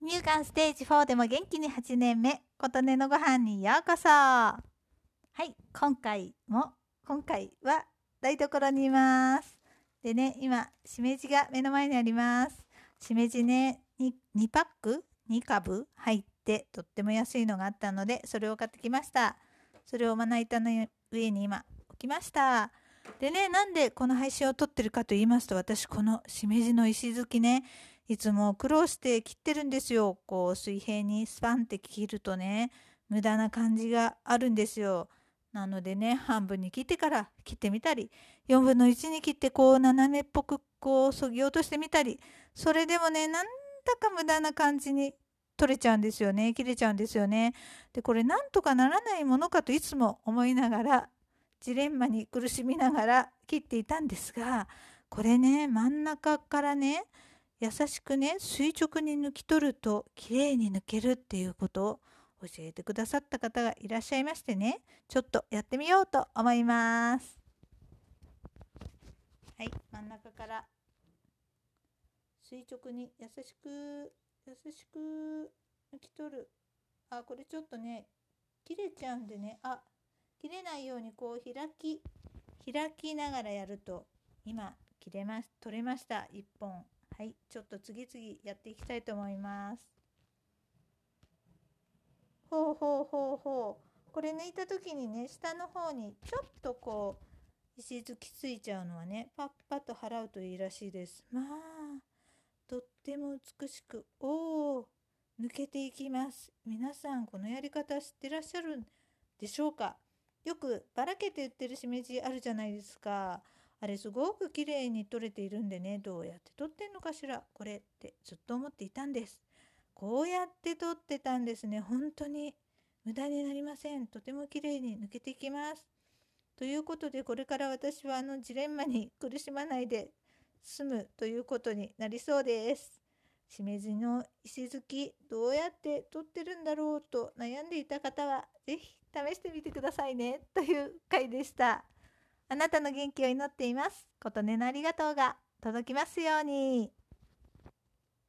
乳がんステージ4でも元気に8年目、琴音のご飯にようこそ。はい、今回も、今回は台所にいます。でね、今、しめじが目の前にあります。しめじね、2, 2パック ?2 株入ってとっても安いのがあったので、それを買ってきました。それをまな板の上に今置きました。でね、なんでこの配信を撮ってるかと言いますと、私このしめじの石突きね、いつも苦労して切ってるんですよ。こう水平にスパンって切るとね、無駄な感じがあるんですよ。なのでね、半分に切ってから切ってみたり、4分の1に切ってこう斜めっぽくこうそぎ落としてみたり、それでもね、なんだか無駄な感じに取れちゃうんですよね。切れちゃうんですよね。で、これなんとかならないものかといつも思いながらジレンマに苦しみながら切っていたんですがこれね真ん中からね優しくね垂直に抜き取るときれいに抜けるっていうことを教えてくださった方がいらっしゃいましてね。ちょっとやってみようと思います。はい真ん中から。垂直に優しく優しく抜き取る。あこれちょっとね切れちゃうんでね。あ切れないようにこう開き開きながらやると今切れます取れました。1本。はいちょっと次々やっていきたいと思います。ほうほうほうほう。これ抜いた時にね下の方にちょっとこう石突きついちゃうのはねパッパッと払うといいらしいです。まあとっても美しくおお抜けていきます。皆さんこのやり方知ってらっしゃるんでしょうか？よくばらけて売ってるしめじあるじゃないですか。あれすごく綺麗に取れているんでね、どうやって取ってんのかしら、これってずっと思っていたんです。こうやって取ってたんですね。本当に無駄になりません。とても綺麗に抜けていきます。ということで、これから私はあのジレンマに苦しまないで済むということになりそうです。しめじの石突きどうやって取ってるんだろうと悩んでいた方は是非試してみてくださいねという回でした。あなたの元気を祈っています。ことねのありがとうが届きますように。